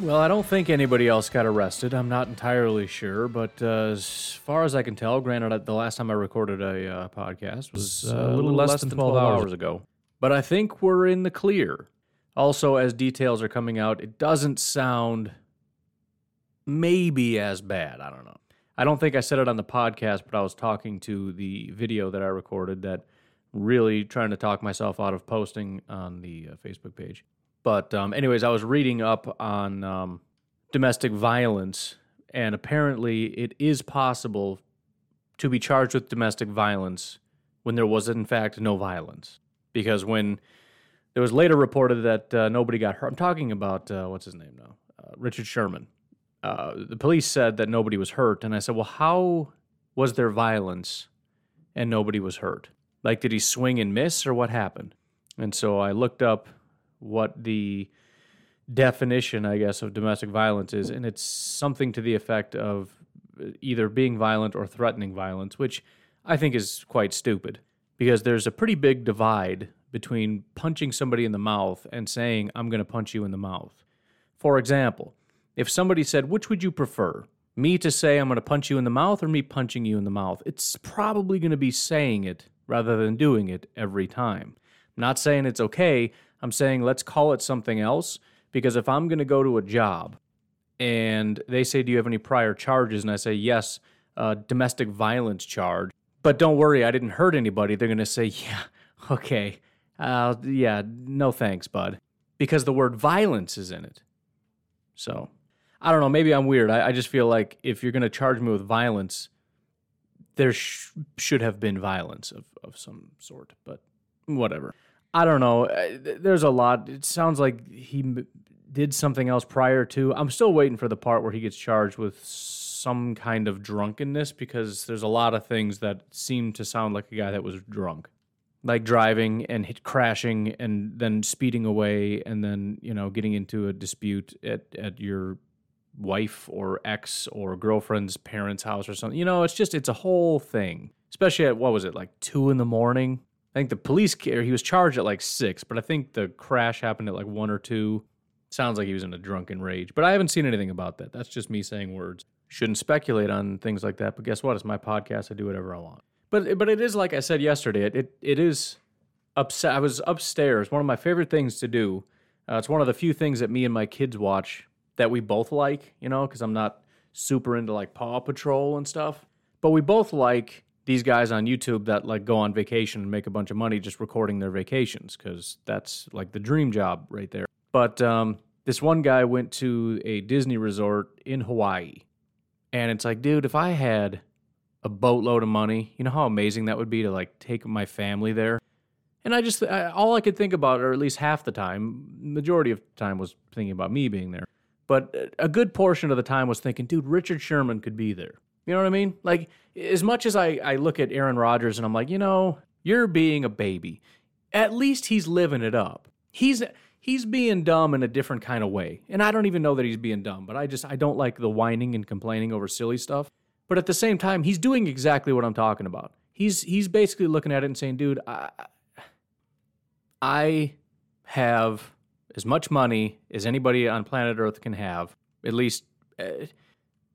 Well, I don't think anybody else got arrested. I'm not entirely sure, but uh, as far as I can tell, granted, the last time I recorded a uh, podcast was uh, a little less, than 12, hours ago. But I think we're in the clear. Also, as details are coming out, it doesn't sound maybe as bad. I don't know. I don't think I said it on the podcast, but I was talking to the video that I recorded that really trying to talk myself out of posting on the uh, Facebook page. But, um, anyways, I was reading up on um, domestic violence, and apparently it is possible to be charged with domestic violence when there was, in fact, no violence. Because when there was later reported that uh, nobody got hurt, I'm talking about, uh, what's his name now? Uh, Richard Sherman uh, the police said that nobody was hurt, and I said, "Well, how was there violence and nobody was hurt? Like, did he swing and miss, or what happened?" And so I looked up what the definition, I guess, of domestic violence is, and it's something to the effect of either being violent or threatening violence, which I think is quite stupid because there's a pretty big divide between punching somebody in the mouth and saying, I'm going to punch you in the mouth. For example, if somebody said, which would you prefer? Me to say I'm going to punch you in the mouth or me punching you in the mouth? It's probably going to be saying it rather than doing it every time. I'm not saying it's okay. I'm saying let's call it something else because if I'm going to go to a job and they say, Do you have any prior charges? And I say, Yes, domestic violence charge. But don't worry, I didn't hurt anybody. They're going to say, Yeah, okay. Uh, yeah, no thanks, bud. Because the word violence is in it. So I don't know. Maybe I'm weird. I, I just feel like if you're going to charge me with violence, there sh- should have been violence of, of some sort, but whatever. I don't know. Uh, there's a lot. It sounds like he did something else prior to. I'm still waiting for the part where he gets charged with some kind of drunkenness because there's a lot of things that seem to sound like a guy that was drunk. Like driving and hit, crashing and then speeding away and then, you know, getting into a dispute at, at your wife or ex or girlfriend's parents' house or something. You know, it's just it's a whole thing. Especially at what was it like two in the morning? I think the police care he was charged at like six, but I think the crash happened at like one or two. Sounds like he was in a drunken rage, but I haven't seen anything about that. That's just me saying words. Shouldn't speculate on things like that. But guess what? It's my podcast. I do whatever I want. But but it is like I said yesterday. It it, it is upset. I was upstairs. One of my favorite things to do. Uh, it's one of the few things that me and my kids watch that we both like, you know, because I'm not super into like Paw Patrol and stuff. But we both like these guys on YouTube that like go on vacation and make a bunch of money just recording their vacations because that's like the dream job right there. But um, this one guy went to a Disney resort in Hawaii. And it's like, dude, if I had a boatload of money, you know how amazing that would be to like take my family there? And I just, I, all I could think about, or at least half the time, majority of the time was thinking about me being there. But a good portion of the time was thinking, dude, Richard Sherman could be there. You know what I mean? Like, as much as I, I look at Aaron Rodgers and I'm like, you know, you're being a baby. At least he's living it up. He's he's being dumb in a different kind of way. And I don't even know that he's being dumb, but I just I don't like the whining and complaining over silly stuff. But at the same time, he's doing exactly what I'm talking about. He's he's basically looking at it and saying, dude, I, I have as much money as anybody on planet Earth can have. At least uh,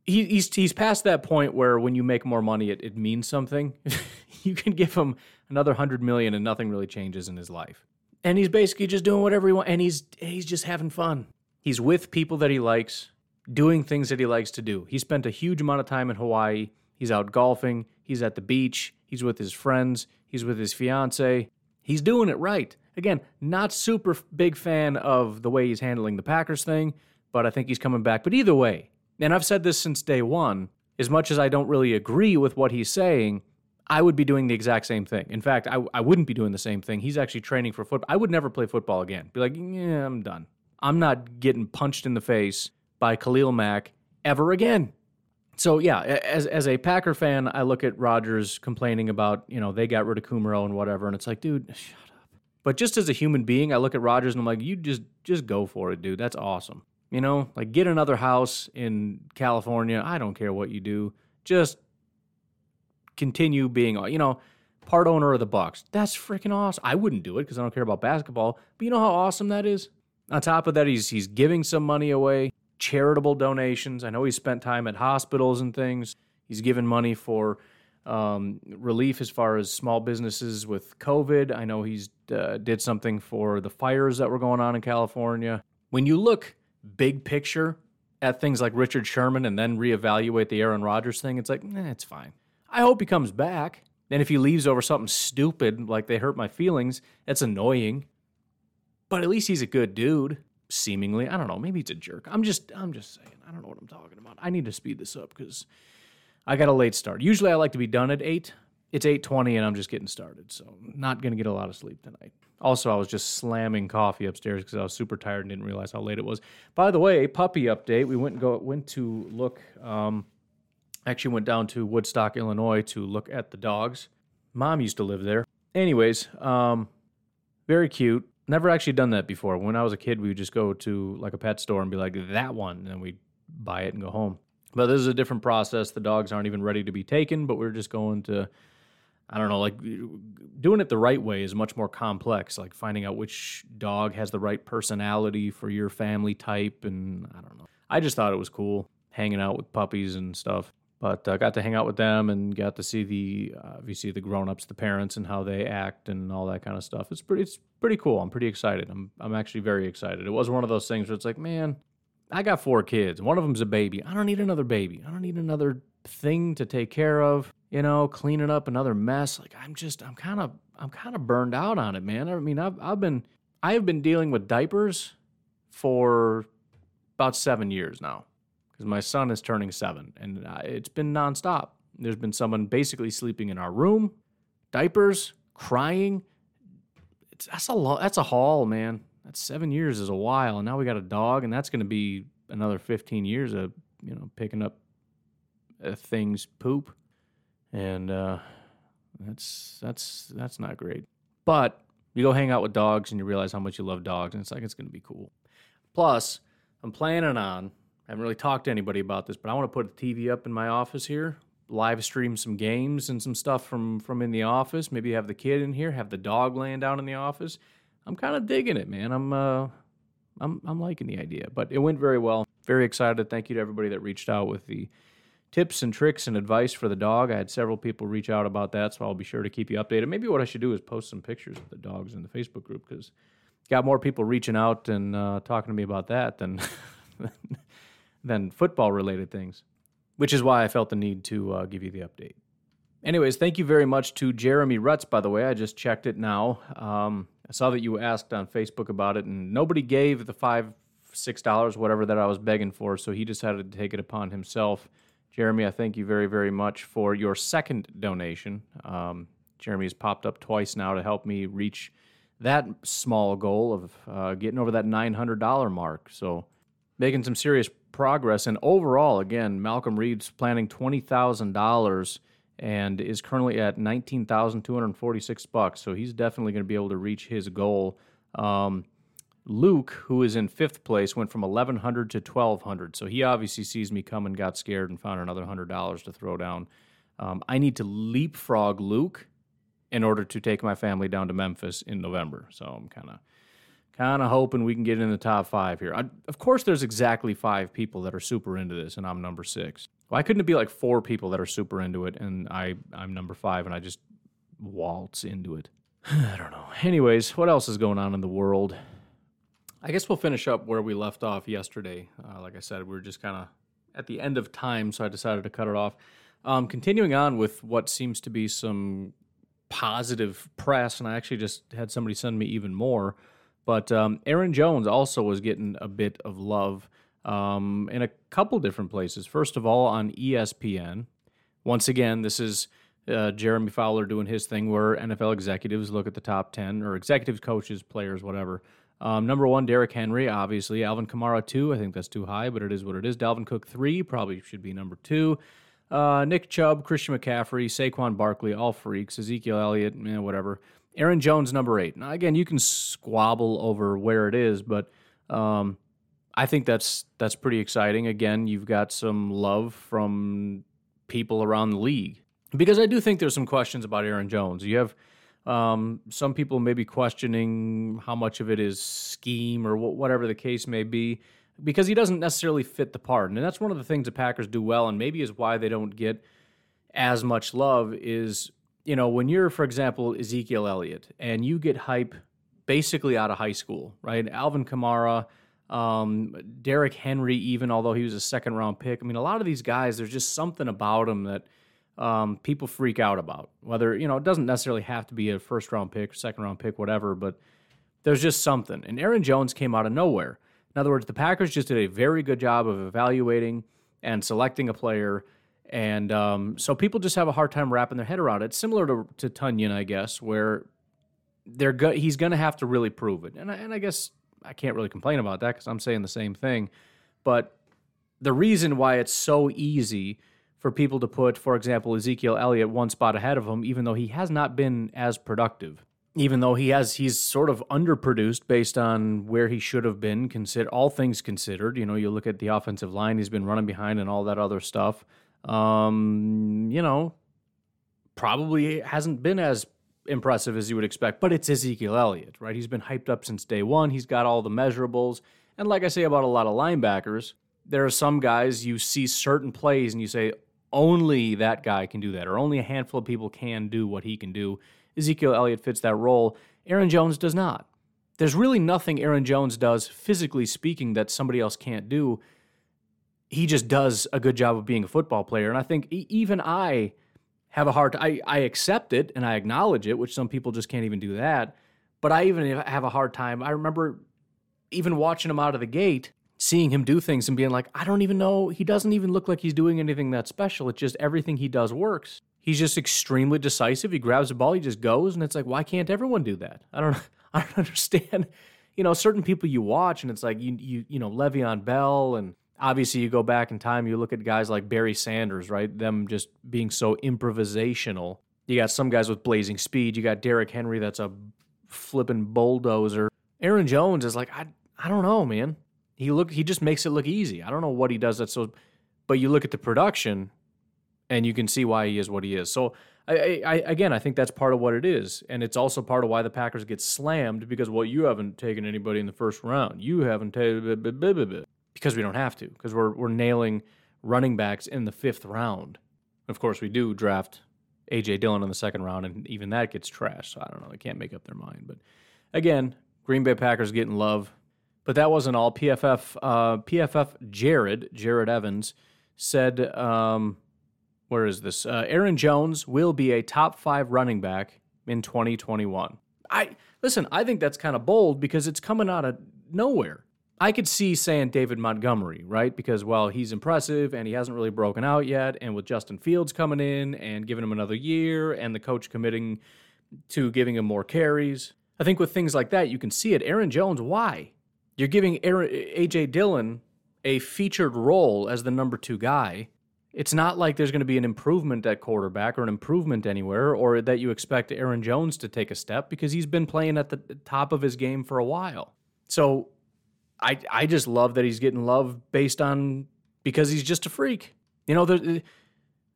he, he's he's past that point where when you make more money, it, it means something. you can give him another hundred million and nothing really changes in his life. And he's basically just doing whatever he wants, and he's he's just having fun. He's with people that he likes, doing things that he likes to do. He spent a huge amount of time in Hawaii, He's out golfing. He's at the beach. He's with his friends. He's with his fiance. He's doing it right. Again, not super big fan of the way he's handling the Packers thing, but I think he's coming back. But either way, and I've said this since day one, as much as I don't really agree with what he's saying, I would be doing the exact same thing. In fact, I, I wouldn't be doing the same thing. He's actually training for football. I would never play football again. Be like, yeah, I'm done. I'm not getting punched in the face by Khalil Mack ever again. So yeah, as as a Packer fan, I look at Rodgers complaining about you know they got rid of Kumerow and whatever, and it's like, dude, shut up. But just as a human being, I look at Rodgers and I'm like, you just just go for it, dude. That's awesome. You know, like get another house in California. I don't care what you do. Just continue being, you know, part owner of the Bucks. That's freaking awesome. I wouldn't do it because I don't care about basketball. But you know how awesome that is. On top of that, he's he's giving some money away charitable donations. I know he spent time at hospitals and things. He's given money for um, relief as far as small businesses with COVID. I know he's uh, did something for the fires that were going on in California. When you look big picture at things like Richard Sherman and then reevaluate the Aaron Rodgers thing, it's like, eh, it's fine. I hope he comes back. And if he leaves over something stupid like they hurt my feelings, that's annoying. But at least he's a good dude seemingly. I don't know. Maybe he's a jerk. I'm just I'm just saying. I don't know what I'm talking about. I need to speed this up because I got a late start. Usually I like to be done at eight. It's eight twenty and I'm just getting started, so not gonna get a lot of sleep tonight. Also, I was just slamming coffee upstairs because I was super tired and didn't realize how late it was. By the way, puppy update. We went go went to look. Um, actually, went down to Woodstock, Illinois, to look at the dogs. Mom used to live there. Anyways, um, very cute never actually done that before. When I was a kid, we would just go to like a pet store and be like, that one, and then we'd buy it and go home. But this is a different process. The dogs aren't even ready to be taken, but we're just going to, I don't know, like doing it the right way is much more complex. Like finding out which dog has the right personality for your family type. And I don't know. I just thought it was cool hanging out with puppies and stuff. But I uh, got to hang out with them and got to see the obviously the grown-ups, the parents, and how they act and all that kind of stuff. It's pretty it's pretty cool. I'm pretty excited. I'm I'm actually very excited. It was one of those things where it's like, man, I got four kids. One of them's a baby. I don't need another baby. I don't need another thing to take care of. You know, cleaning up another mess. Like I'm just I'm kind of I'm kind of burned out on it, man. I mean, I've I've been I have been dealing with diapers for about seven years now because my son is turning seven, and it's been nonstop. There's been someone basically sleeping in our room, diapers, crying. It's, that's a lo- that's a haul, man. That's seven years is a while, and now we got a dog, and that's going to be another 15 years of you know picking up uh, things poop, and uh, that's that's that's not great. But you go hang out with dogs, and you realize how much you love dogs, and it's like it's going to be cool. Plus, I'm planning on I haven't really talked to anybody about this, but I want to put a TV up in my office here, live stream some games and some stuff from from in the office. Maybe have the kid in here, have the dog laying down in the office. I'm kind of digging it, man. I'm uh, I'm I'm liking the idea, but it went very well. Very excited. Thank you to everybody that reached out with the tips and tricks and advice for the dog. I had several people reach out about that, so I'll be sure to keep you updated. Maybe what I should do is post some pictures of the dogs in the Facebook group because got more people reaching out and uh, talking to me about that than than football related things, which is why I felt the need to uh, give you the update. Anyways, thank you very much to Jeremy Rutz, by the way. I just checked it now. Um, I saw that you asked on Facebook about it, and nobody gave the five, six dollars, whatever that I was begging for, so he decided to take it upon himself. Jeremy, I thank you very, very much for your second donation. Um, Jeremy has popped up twice now to help me reach that small goal of uh, getting over that $900 mark. So, making some serious progress. And overall, again, Malcolm Reed's planning twenty thousand dollars and is currently at nineteen thousand two hundred forty-six bucks. So he's definitely going to be able to reach his goal. Um, Luke, who is in fifth place, went from eleven hundred to twelve hundred. So he obviously sees me come and got scared, and found another hundred dollars to throw down. Um, I need to leapfrog Luke in order to take my family down to Memphis in November. So I'm kind of kind of hoping we can get in the top five here. I, of course, there's exactly five people that are super into this, and I'm number six. Why couldn't it be like four people that are super into it, and I I'm number five, and I just waltz into it? I don't know. Anyways, what else is going on in the world? I guess we'll finish up where we left off yesterday. Uh, like I said, we were just kind of at the end of time, so I decided to cut it off. um, continuing on with what seems to be some positive press, and I actually just had somebody send me even more. But um, Aaron Jones also was getting a bit of love um, in a couple different places. First of all, on ESPN. Once again, this is uh, Jeremy Fowler doing his thing where NFL executives look at the top 10 or executives, coaches, players, whatever. Um, number one, Derrick Henry, obviously. Alvin Kamara, two. I think that's too high, but it is what it is. Dalvin Cook, three. Probably should be number two. Uh, Nick Chubb, Christian McCaffrey, Saquon Barkley, all freaks. Ezekiel Elliott, eh, whatever. Aaron Jones, number eight. Now, again, you can squabble over where it is, but um, I think that's that's pretty exciting. Again, you've got some love from people around the league because I do think there's some questions about Aaron Jones. You have um, some people may be questioning how much of it is scheme or whatever the case may be because he doesn't necessarily fit the part. And that's one of the things the Packers do well, and maybe is why they don't get as much love is, you know, when you're, for example, Ezekiel Elliott and you get hype basically out of high school, right? Alvin Kamara, um, Derrick Henry, even although he was a second round pick. I mean, a lot of these guys, there's just something about them that um, people freak out about. Whether, you know, it doesn't necessarily have to be a first round pick, second round pick, whatever, but there's just something. And Aaron Jones came out of nowhere. In other words, the Packers just did a very good job of evaluating and selecting a player. And um, so people just have a hard time wrapping their head around it. Similar to, to Tonyan, I guess, where they're go- he's going to have to really prove it. And I, and I guess I can't really complain about that because I'm saying the same thing. But the reason why it's so easy for people to put, for example, Ezekiel Elliott one spot ahead of him, even though he has not been as productive, even though he has he's sort of underproduced based on where he should have been consider all things considered. You know you look at the offensive line he's been running behind and all that other stuff. Um, you know probably hasn't been as impressive as you would expect but it's Ezekiel Elliott right? He's been hyped up since day 1 he's got all the measurables. And like I say about a lot of linebackers there are some guys you see certain plays and you say only that guy can do that or only a handful of people can do what he can do Ezekiel Elliott fits that role. Aaron Jones does not. There's really nothing Aaron Jones does, physically speaking, that somebody else can't do. He just does a good job of being a football player. And I think even I have a hard I, I accept it and I acknowledge it, which some people just can't even do that. But I even have a hard time. I remember even watching him out of the gate, seeing him do things and being like, I don't even know. He doesn't even look like he's doing anything that special. It's just everything he does works he's just extremely decisive. He grabs the ball, he just goes, and it's like, why can't everyone do that? I don't, I don't understand. You know, certain people you watch, and it's like you, you, you know, Le'Veon Bell, and obviously you go back in time, you look at guys like Barry Sanders, right? Them just being so improvisational. You got some guys with blazing speed. You got Derrick Henry, that's a flipping bulldozer. Aaron Jones is like, I, I don't know, man. He look, he just makes it look easy. I don't know what he does that's so, but you look at the production, and you can see why he is what he is. So I, I, again, I think that's part of what it is, and it's also part of why the Packers get slammed because well, you haven't taken anybody in the first round, you haven't taken because we don't have to because we're we're nailing running backs in the fifth round. Of course, we do draft AJ Dillon in the second round, and even that gets trashed. So I don't know, they can't make up their mind. But again, Green Bay Packers getting love, but that wasn't all. PFF, uh, PFF Jared Jared Evans said. Um, where is this? Uh, Aaron Jones will be a top five running back in 2021. I listen. I think that's kind of bold because it's coming out of nowhere. I could see saying David Montgomery, right? Because well, he's impressive and he hasn't really broken out yet, and with Justin Fields coming in and giving him another year, and the coach committing to giving him more carries, I think with things like that, you can see it. Aaron Jones, why? You're giving AJ Dillon a featured role as the number two guy it's not like there's going to be an improvement at quarterback or an improvement anywhere or that you expect Aaron Jones to take a step because he's been playing at the top of his game for a while. So I I just love that he's getting love based on because he's just a freak. You know, there,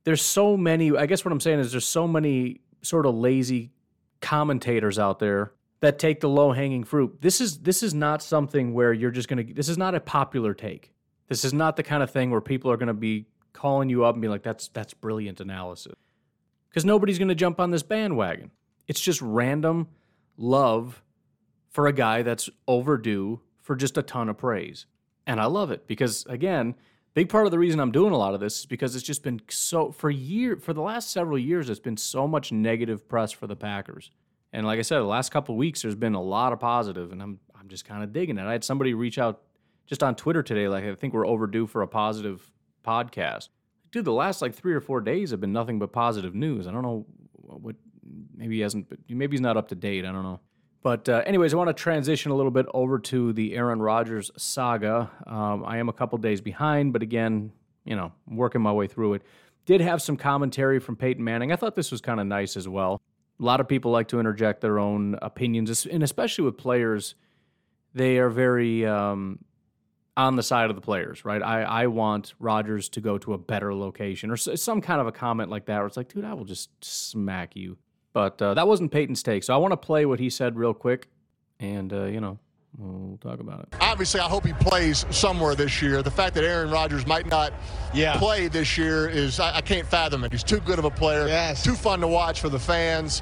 there's so many I guess what I'm saying is there's so many sort of lazy commentators out there that take the low-hanging fruit. This is this is not something where you're just to this is not a popular take. This is not the kind of thing where people are to be calling you up and being like, that's that's brilliant analysis. Because nobody's gonna jump on this bandwagon. It's just random love for a guy that's overdue for just a ton of praise. And I love it because again, Big part of the reason I'm doing a lot of this is because it's just been so for year for the last several years it's been so much negative press for the Packers. And like I said, the last couple weeks there's been a lot of positive and I'm I'm just kind of digging it. I had somebody reach out just on Twitter today like I think we're overdue for a positive podcast. Dude, the last like 3 or 4 days have been nothing but positive news. I don't know what maybe he hasn't maybe he's not up to date, I don't know. But uh, anyways, I want to transition a little bit over to the Aaron Rodgers saga. Um, I am a couple days behind, but again, you know, working my way through it. Did have some commentary from Peyton Manning. I thought this was kind of nice as well. A lot of people like to interject their own opinions, and especially with players, they are very um, on the side of the players, right? I, I want Rodgers to go to a better location or some kind of a comment like that where it's like, dude, I will just smack you but uh, that wasn't Peyton's take. So I want to play what he said real quick, and uh, you know, we'll talk about it. Obviously, I hope he plays somewhere this year. The fact that Aaron Rodgers might not yeah. play this year is I, I, can't fathom it. He's too good of a player. Yes. Too fun to watch for the fans.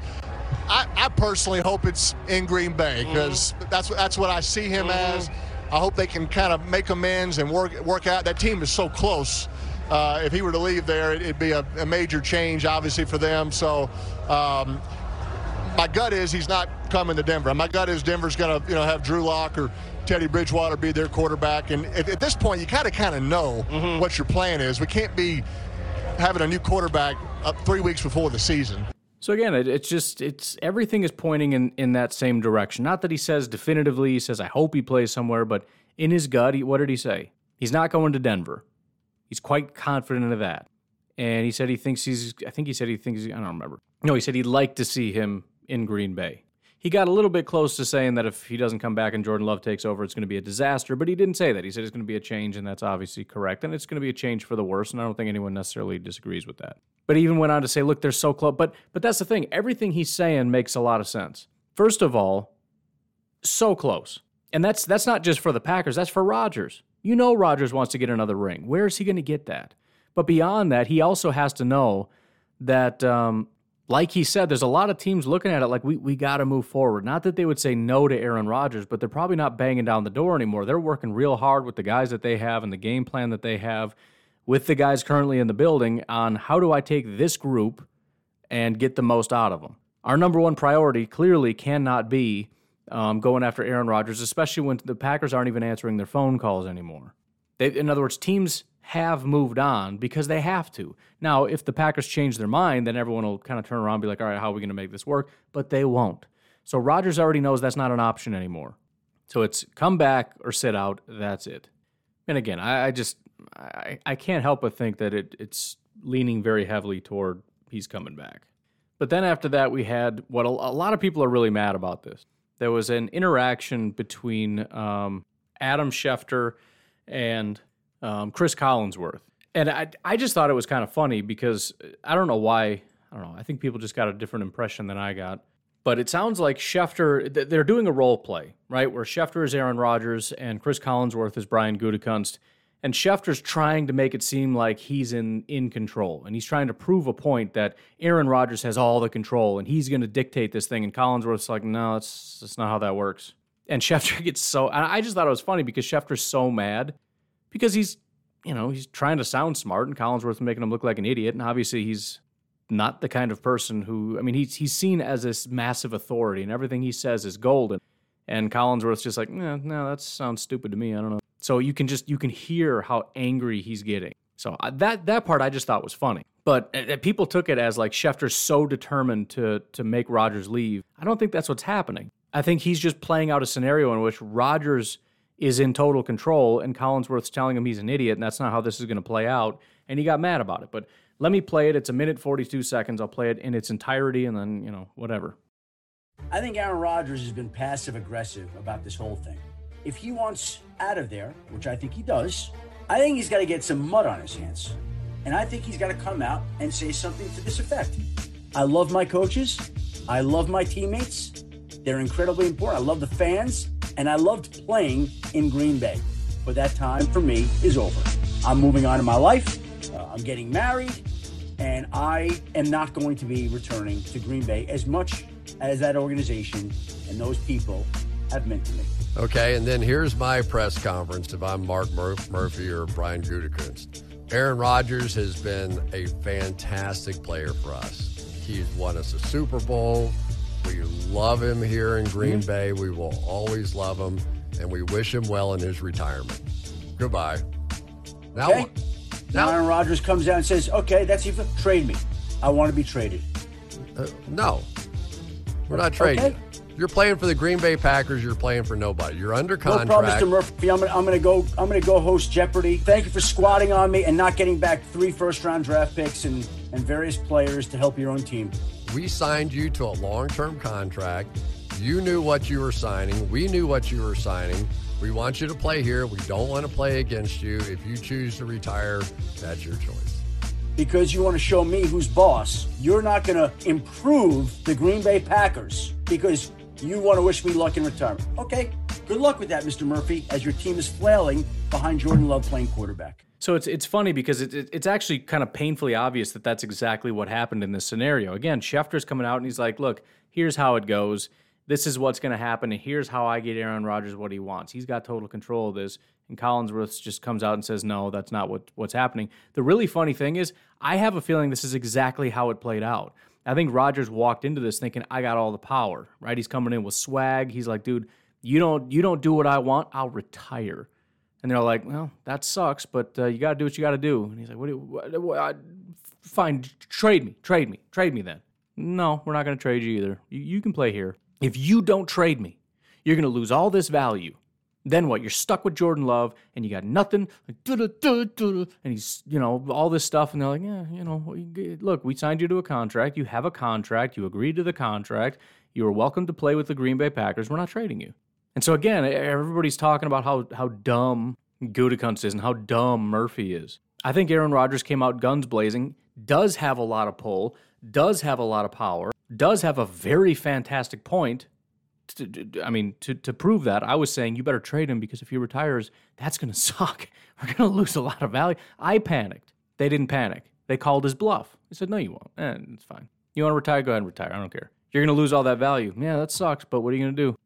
I, I personally hope it's in Green Bay because mm-hmm. that's that's what I see him mm-hmm. as. I hope they can kind of make amends and work work out. That team is so close. Uh, if he were to leave there, it'd be a, a major change, obviously, for them. So um, my gut is he's not coming to Denver. My gut is Denver's going to, you know, have Drew Lock or Teddy Bridgewater be their quarterback. And at, at this point, you kind of kind of know mm-hmm. what your plan is. We can't be having a new quarterback up three weeks before the season. So again, it, it's just it's everything is pointing in in that same direction. Not that he says definitively. He says I hope he plays somewhere, but in his gut, he, what did he say? He's not going to Denver. He's quite confident of that. And he said he thinks he's, I think he said he thinks, I don't remember. No, he said he'd like to see him in Green Bay. He got a little bit close to saying that if he doesn't come back and Jordan Love takes over, it's going to be a disaster, but he didn't say that. He said it's going to be a change, and that's obviously correct. And it's going to be a change for the worse, and I don't think anyone necessarily disagrees with that. But he even went on to say, look, they're so close. But but that's the thing. Everything he's saying makes a lot of sense. First of all, so close. And that's that's not just for the Packers, that's for Rodgers. You know Rodgers wants to get another ring. Where is he going to get that? But beyond that, he also has to know that, um, like he said, there's a lot of teams looking at it like we, we got to move forward. Not that they would say no to Aaron Rodgers, but they're probably not banging down the door anymore. They're working real hard with the guys that they have and the game plan that they have with the guys currently in the building on how do I take this group and get the most out of them. Our number one priority clearly cannot be um, going after Aaron Rodgers, especially when the Packers aren't even answering their phone calls anymore. They, in other words, teams have moved on because they have to. Now, if the Packers change their mind, then everyone will kind of turn around and be like, all right, how are we going to make this work? But they won't. So Rodgers already knows that's not an option anymore. So it's come back or sit out. That's it. And again, I, I just I, I can't help but think that it, it's leaning very heavily toward he's coming back. But then after that, we had what a, a lot of people are really mad about this there was an interaction between um, Adam Schefter and um, Chris Collinsworth. And I, I just thought it was kind of funny because I don't know why. I don't know. I think people just got a different impression than I got. But it sounds like Schefter, they're doing a role play, right? Where Schefter is Aaron Rodgers and Chris Collinsworth is Brian Gutekunst. And Schefter's trying to make it seem like he's in in control, and he's trying to prove a point that Aaron Rodgers has all the control and he's going to dictate this thing. And Collinsworth's like, no, that's that's not how that works. And Schefter gets so. I just thought it was funny because Schefter's so mad because he's, you know, he's trying to sound smart, and Collinsworth's making him look like an idiot, and obviously he's not the kind of person who. I mean, he's he's seen as this massive authority, and everything he says is golden. And Collinsworth's just like, no, no, that sounds stupid to me. I don't know. So you can just you can hear how angry he's getting. So uh, that that part I just thought was funny. But uh, uh, people took it as like Schefter's so determined to to make Rodgers leave. I don't think that's what's happening. I think he's just playing out a scenario in which Rodgers is in total control and Collinsworth's telling him he's an idiot and that's not how this is going to play out. And he got mad about it. But let me play it. It's a minute 42 seconds. I'll play it in its entirety and then, you know, whatever. I think Aaron Rodgers has been passive aggressive about this whole thing if he wants out of there, which I think he does, I think he's got to get some mud on his hands. And I think he's got to come out and say something to this effect. I love my coaches. I love my teammates. They're incredibly important. I love the fans. And I loved playing in Green Bay. But that time for me is over. I'm moving on in my life. Uh, I'm getting married. And I am not going to be returning to Green Bay as much as that organization and those people have meant to me. Okay, and then here's my press conference if I'm Mark Mur- Murphy or Brian Gutekunst. Aaron Rodgers has been a fantastic player for us. He's won us a Super Bowl. We love him here in Green. Bay. We will always love him, and we wish him well in his retirement. Goodbye. Now, okay. now Aaron Rodgers comes out and says, "Okay, that's even trade me. I want to be traded." Uh, no, we're not trading. Okay. You're playing for the Green Bay Packers. You're playing for nobody. You're under contract. No problem, Mr. Murphy. I'm gonna, I'm gonna go. I'm gonna go host Jeopardy. Thank you for squatting on me and not getting back three first round draft picks and and various players to help your own team. We signed you to a long term contract. You knew what you were signing. We knew what you were signing. We want you to play here. We don't want to play against you. If you choose to retire, that's your choice because you want to show me who's boss. You're not going to improve the Green Bay Packers because you want to wish me luck in retirement. Okay, good luck with that, Mr. Murphy, as your team is flailing behind Jordan Love playing quarterback. So it's it's funny because it, it, it's actually kind of painfully obvious that that's exactly what happened in this scenario. Again, Schefter's coming out and he's like, "Look, here's how it goes. This is what's going to happen, and here's how I get Aaron Rodgers what he wants. He's got total control of this." And Collinsworth just comes out and says, "No, that's not what what's happening." The really funny thing is, I have a feeling this is exactly how it played out. I think Rodgers walked into this thinking I got all the power, right? He's coming in with swag. He's like, dude, you don't you don't do what I want, I'll retire. And they're like, well, that sucks, but uh, you got to do what you got to do. And he's like, what? Do you, what, what fine, trade me, trade me, trade me then. No, we're not going to trade you either. You, you can play here. If you don't trade me, you're going to lose all this value. Then what? You're stuck with Jordan Love, and you got nothing. and he's, you know, all this stuff, and they're like, yeah, you know, look, we signed you to a contract. You have a contract. You agreed to the contract. You are welcome to play with the Green Bay Packers. We're not trading you. And so again, everybody's talking about how how dumb Gutekunst is and how dumb Murphy is. I think Aaron Rodgers came out guns blazing. Does have a lot of pull. Does have a lot of power. Does have a very fantastic point to, I mean, to, to prove that, I was saying you better trade him because if he retires, that's going to suck. We're going to lose a lot of value. I panicked. They didn't panic. They called his bluff. He said, no, you won't. Eh, it's fine. You want to retire? Go ahead and retire. I don't care. You're going to lose all that value. Yeah, that sucks, but what are you going to do?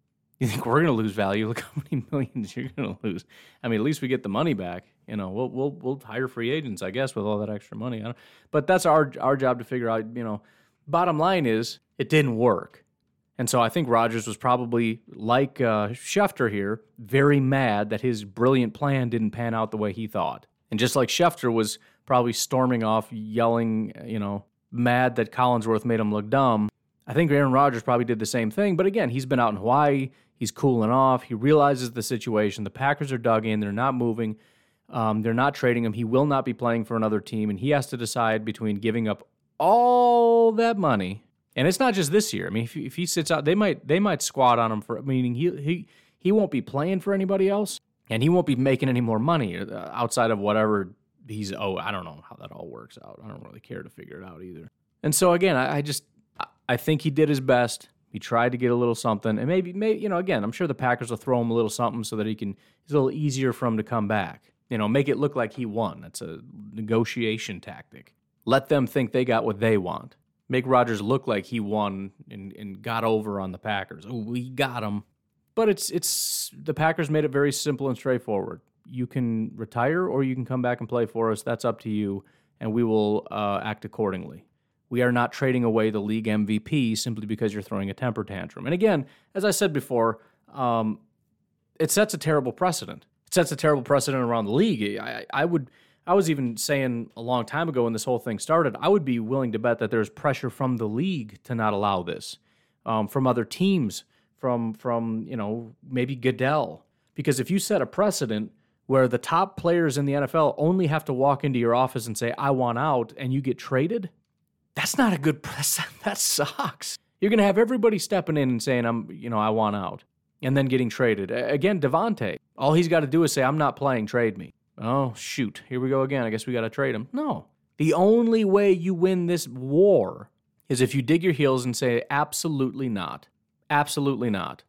You think we're going to lose value? Look how many millions you're going to lose. I mean, at least we get the money back. You know, we'll we'll we'll hire free agents, I guess, with all that extra money. But that's our our job to figure out. You know, bottom line is it didn't work. And so I think Rodgers was probably, like uh, Schefter here, very mad that his brilliant plan didn't pan out the way he thought. And just like Schefter was probably storming off, yelling, you know, mad that Collinsworth made him look dumb, I think Aaron Rodgers probably did the same thing. But again, he's been out in Hawaii. He's cooling off. He realizes the situation. The Packers are dug in. They're not moving. Um, they're not trading him. He will not be playing for another team. And he has to decide between giving up all that money and it's not just this year. I mean, if, if he sits out, they might they might squat on him for meaning he he he won't be playing for anybody else, and he won't be making any more money uh, outside of whatever he's. Oh, I don't know how that all works out. I don't really care to figure it out either. And so again, I, I just I think he did his best. He tried to get a little something, and maybe maybe you know again, I'm sure the Packers will throw him a little something so that he can. It's a little easier for him to come back. You know, make it look like he won. That's a negotiation tactic. Let them think they got what they want make Rodgers look like he won and, and got over on the Packers. Oh, we got him. But it's it's the Packers made it very simple and straightforward. You can retire or you can come back and play for us. That's up to you, and we will uh, act accordingly. We are not trading away the league MVP simply because you're throwing a temper tantrum. And again, as I said before, um, it sets a terrible precedent. It sets a terrible precedent around the league. I, I would I was even saying a long time ago when this whole thing started, I would be willing to bet that there's pressure from the league to not allow this, um, from other teams, from from you know maybe Goodell, because if you set a precedent where the top players in the NFL only have to walk into your office and say I want out, and you get traded, that's not a good precedent. That sucks. You're gonna have everybody stepping in and saying I'm you know I want out, and then getting traded. Again, Davante, all he's got to do is say I'm not playing, trade me oh, shoot, here we go again. I guess we got to trade him. No. The only way you win this war is if you dig your heels and say, absolutely not. Absolutely not.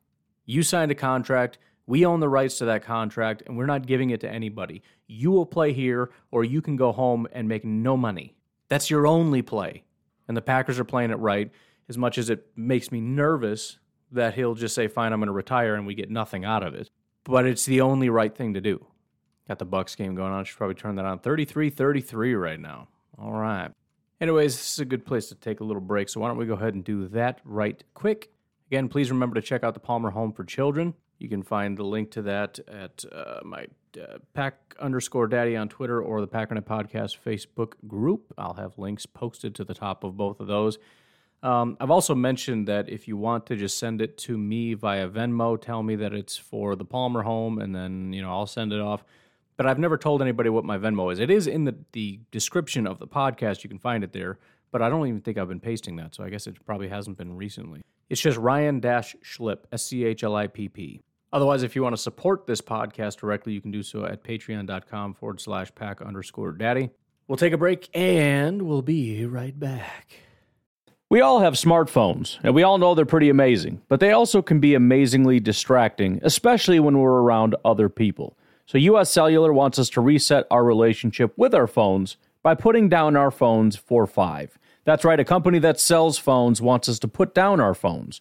You signed a contract. We own the rights to that contract, and we're not giving it to anybody. You will play here, or you can go home and make no money. That's your only play. And the Packers are playing it right, as much as it makes me nervous that he'll just say, fine, I'm going to retire, and we get nothing out of it. but it's the only right thing to do. Got the Bucks game going on. Should probably turn that on. 33-33 right now. All right. Anyways, this is a good place to take a little break. So why don't we go ahead and do that right quick? Again, please remember to check out the Palmer Home for Children. You can find the link to that at uh, my uh, pack underscore daddy on Twitter or the Packernet Podcast Facebook group. I'll have links posted to the top of both of those. Um, I've also mentioned that if you want to just send it to me via Venmo, tell me that it's for the Palmer home, and then you know I'll send it off. But I've never told anybody what my Venmo is. It is in the, the description of the podcast. You can find it there. But I don't even think I've been pasting that, so I guess it probably hasn't been recently. It's just Ryan Dash Schlipp, S C H L I P P. Otherwise, if you want to support this podcast directly, you can do so at patreon.com forward slash pack underscore daddy. We'll take a break and we'll be right back. We all have smartphones, and we all know they're pretty amazing, but they also can be amazingly distracting, especially when we're around other people. So, US Cellular wants us to reset our relationship with our phones by putting down our phones for five. That's right, a company that sells phones wants us to put down our phones.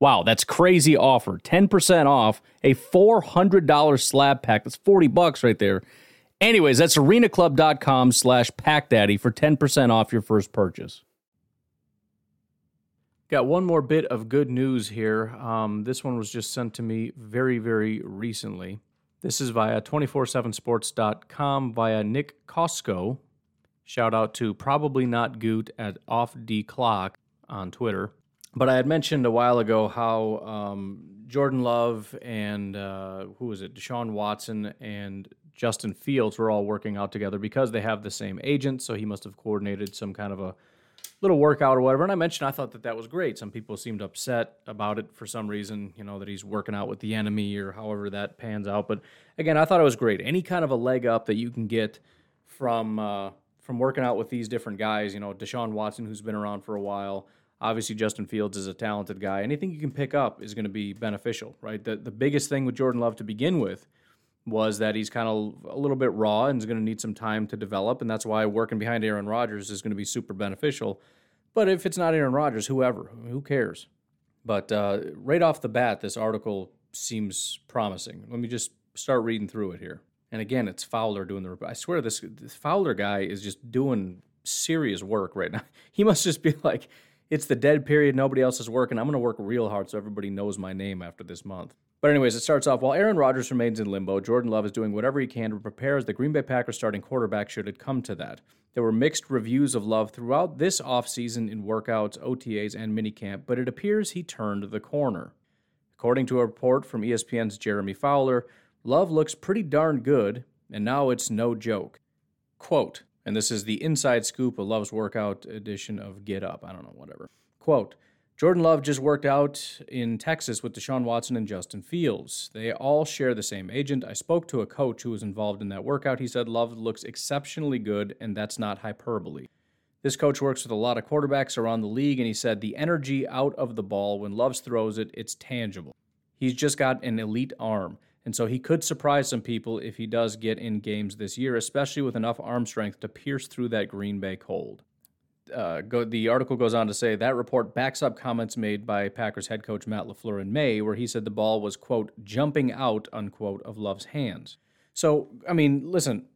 Wow, that's crazy offer. 10% off a $400 slab pack. That's 40 bucks right there. Anyways, that's arenaclub.com slash packdaddy for 10% off your first purchase. Got one more bit of good news here. Um, this one was just sent to me very, very recently. This is via 247sports.com via Nick Kosko. Shout out to Probably Not Goot at Off D Clock on Twitter. But I had mentioned a while ago how um, Jordan Love and uh, who was it, Deshaun Watson and Justin Fields were all working out together because they have the same agent. So he must have coordinated some kind of a little workout or whatever. And I mentioned I thought that that was great. Some people seemed upset about it for some reason, you know, that he's working out with the enemy or however that pans out. But again, I thought it was great. Any kind of a leg up that you can get from uh, from working out with these different guys, you know, Deshaun Watson, who's been around for a while. Obviously, Justin Fields is a talented guy. Anything you can pick up is going to be beneficial, right? The the biggest thing with Jordan Love to begin with was that he's kind of a little bit raw and is going to need some time to develop. And that's why working behind Aaron Rodgers is going to be super beneficial. But if it's not Aaron Rodgers, whoever, who cares? But uh, right off the bat, this article seems promising. Let me just start reading through it here. And again, it's Fowler doing the. I swear, this, this Fowler guy is just doing serious work right now. He must just be like, it's the dead period. Nobody else is working. I'm going to work real hard so everybody knows my name after this month. But anyways, it starts off while Aaron Rodgers remains in limbo. Jordan Love is doing whatever he can to prepare as the Green Bay Packers starting quarterback should it come to that. There were mixed reviews of Love throughout this offseason in workouts, OTAs, and minicamp, but it appears he turned the corner. According to a report from ESPN's Jeremy Fowler, Love looks pretty darn good, and now it's no joke. Quote, and this is the inside scoop of Love's workout edition of Get Up. I don't know, whatever. Quote, Jordan Love just worked out in Texas with Deshaun Watson and Justin Fields. They all share the same agent. I spoke to a coach who was involved in that workout. He said Love looks exceptionally good, and that's not hyperbole. This coach works with a lot of quarterbacks around the league, and he said the energy out of the ball when Love throws it, it's tangible. He's just got an elite arm, and so he could surprise some people if he does get in games this year, especially with enough arm strength to pierce through that Green Bay cold uh, go, the article goes on to say that report backs up comments made by Packers head coach Matt LaFleur in May, where he said the ball was, quote, jumping out, unquote, of Love's hands. So, I mean, listen,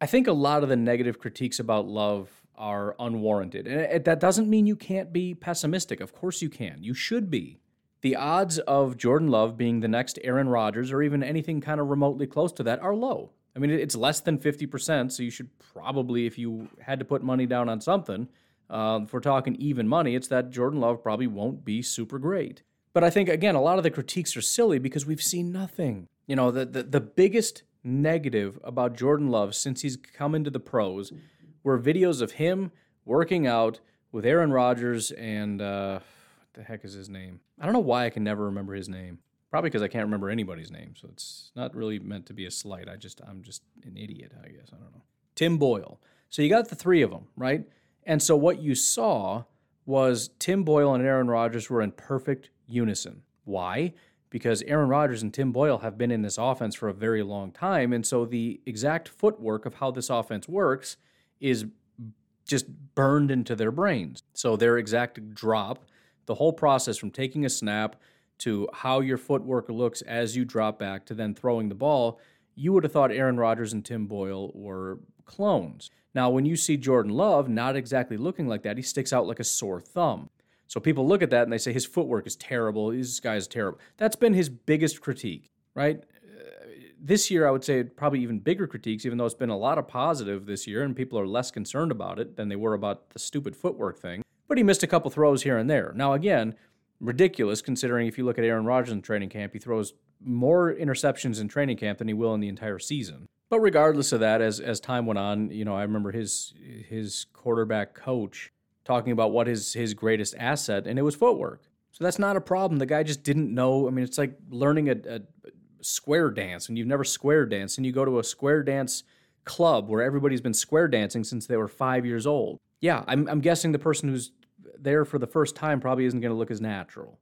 I think a lot of the negative critiques about Love are unwarranted. And that doesn't mean you can't be pessimistic. Of course you can. You should be. The odds of Jordan Love being the next Aaron Rodgers or even anything kind of remotely close to that are low. I mean, it's less than 50%, so you should probably, if you had to put money down on something, uh, if we're talking even money, it's that Jordan Love probably won't be super great. But I think, again, a lot of the critiques are silly because we've seen nothing. You know, the, the, the biggest negative about Jordan Love since he's come into the pros were videos of him working out with Aaron Rodgers and uh, the heck is his name? I don't know why I can never remember his name. Probably because I can't remember anybody's name. So it's not really meant to be a slight. I just I'm just an idiot, I guess. I don't know. Tim Boyle. So you got the three of them, right? And so what you saw was Tim Boyle and Aaron Rodgers were in perfect unison. Why? Because Aaron Rodgers and Tim Boyle have been in this offense for a very long time. And so the exact footwork of how this offense works is just burned into their brains. So their exact drop, the whole process from taking a snap to how your footwork looks as you drop back to then throwing the ball, you would have thought Aaron Rodgers and Tim Boyle were clones. Now, when you see Jordan Love not exactly looking like that, he sticks out like a sore thumb. So people look at that and they say his footwork is terrible. This guy is terrible. That's been his biggest critique, right? Uh, this year, I would say probably even bigger critiques, even though it's been a lot of positive this year and people are less concerned about it than they were about the stupid footwork thing. But he missed a couple throws here and there. Now, again, ridiculous considering if you look at Aaron Rodgers in training camp, he throws more interceptions in training camp than he will in the entire season. But regardless of that, as as time went on, you know, I remember his his quarterback coach talking about what his his greatest asset, and it was footwork. So that's not a problem. The guy just didn't know. I mean, it's like learning a, a square dance, and you've never square danced, and you go to a square dance club where everybody's been square dancing since they were five years old. Yeah, I'm, I'm guessing the person who's there for the first time probably isn't going to look as natural.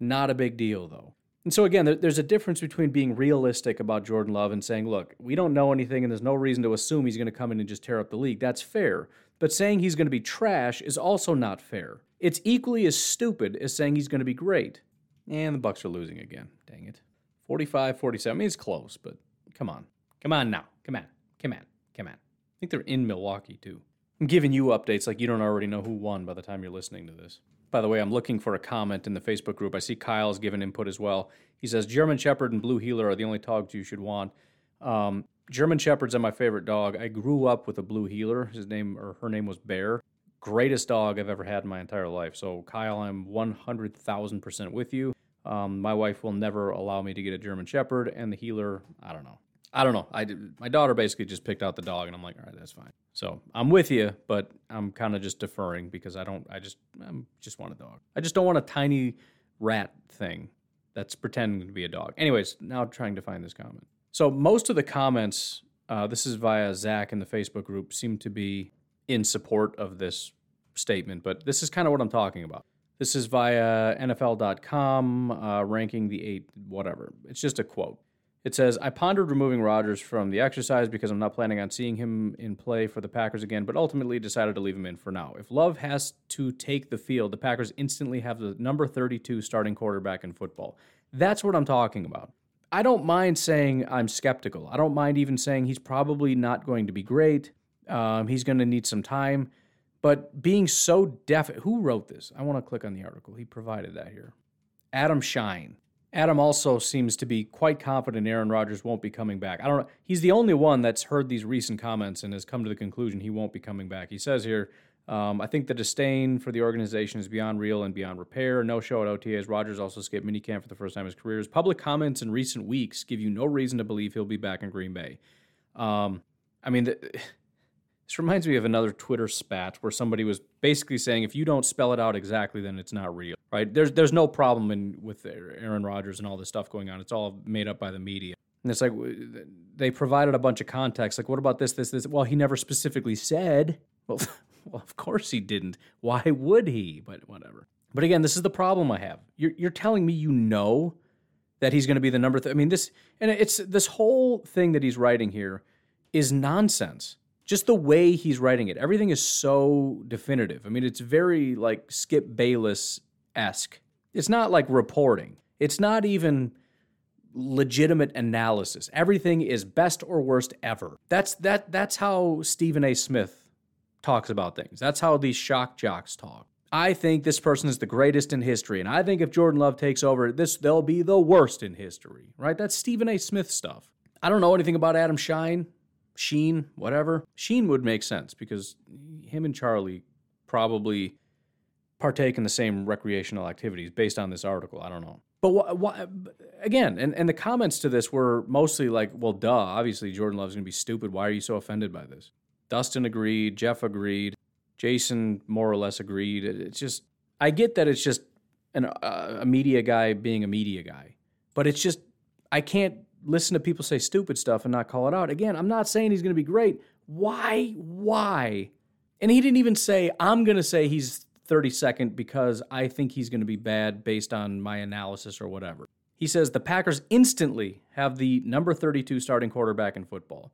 Not a big deal, though. And so, again, there's a difference between being realistic about Jordan Love and saying, look, we don't know anything and there's no reason to assume he's going to come in and just tear up the league. That's fair. But saying he's going to be trash is also not fair. It's equally as stupid as saying he's going to be great. And the Bucks are losing again. Dang it. 45 47. I mean, it's close, but come on. Come on now. Come on. Come on. Come on. I think they're in Milwaukee, too. I'm giving you updates like you don't already know who won by the time you're listening to this. By the way, I'm looking for a comment in the Facebook group. I see Kyle's given input as well. He says German Shepherd and Blue Heeler are the only dogs you should want. Um, German Shepherds are my favorite dog. I grew up with a Blue Heeler. His name or her name was Bear. Greatest dog I've ever had in my entire life. So Kyle, I'm 100,000% with you. Um, my wife will never allow me to get a German Shepherd, and the Heeler, I don't know. I don't know. I my daughter basically just picked out the dog, and I'm like, all right, that's fine. So I'm with you, but I'm kind of just deferring because I don't. I just I just want a dog. I just don't want a tiny rat thing that's pretending to be a dog. Anyways, now trying to find this comment. So most of the comments, uh, this is via Zach in the Facebook group, seem to be in support of this statement, but this is kind of what I'm talking about. This is via NFL.com, uh, ranking the eight, whatever. It's just a quote. It says, I pondered removing Rodgers from the exercise because I'm not planning on seeing him in play for the Packers again, but ultimately decided to leave him in for now. If Love has to take the field, the Packers instantly have the number 32 starting quarterback in football. That's what I'm talking about. I don't mind saying I'm skeptical. I don't mind even saying he's probably not going to be great. Um, he's going to need some time. But being so deaf, who wrote this? I want to click on the article. He provided that here. Adam Schein. Adam also seems to be quite confident Aaron Rodgers won't be coming back. I don't know. He's the only one that's heard these recent comments and has come to the conclusion he won't be coming back. He says here, um, I think the disdain for the organization is beyond real and beyond repair. No show at OTAs. Rodgers also skipped minicamp for the first time in his career. His public comments in recent weeks give you no reason to believe he'll be back in Green Bay. Um, I mean, the, this reminds me of another Twitter spat where somebody was basically saying if you don't spell it out exactly, then it's not real, right? There's there's no problem in with Aaron Rodgers and all this stuff going on. It's all made up by the media. And it's like they provided a bunch of context. Like, what about this, this, this? Well, he never specifically said. Well, well, of course he didn't. Why would he? But whatever. But again, this is the problem I have. You're you're telling me you know that he's going to be the number. I mean, this and it's this whole thing that he's writing here is nonsense just the way he's writing it, everything is so definitive. I mean, it's very like Skip Bayless esque. It's not like reporting, it's not even legitimate analysis. Everything is best or worst ever. That's that that's how Stephen A. Smith talks about things. That's how these shock jocks talk. I think this person is the greatest in history, and I think if Jordan Love takes over, this they'll be the worst in history. Right? That's Stephen A. Smith stuff. I don't know anything about Adam Schein. Sheen, whatever. Sheen would make sense because him and Charlie probably partake in the same recreational activities based on this article. I don't know. But wh- wh- again, and, and the comments to this were mostly like, well, duh, obviously Jordan Love's going to be stupid. Why are you so offended by this? Dustin agreed. Jeff agreed. Jason more or less agreed. It's just, I get that it's just an, uh, a media guy being a media guy, but it's just, I can't listen to people say stupid stuff and not call it out. Again, I'm not saying he's going to be great. Why? Why? And he didn't even say, I'm going to say he's 32nd because I think he's going to be bad based on my analysis or whatever. He says the Packers instantly have the number 32 starting quarterback in football.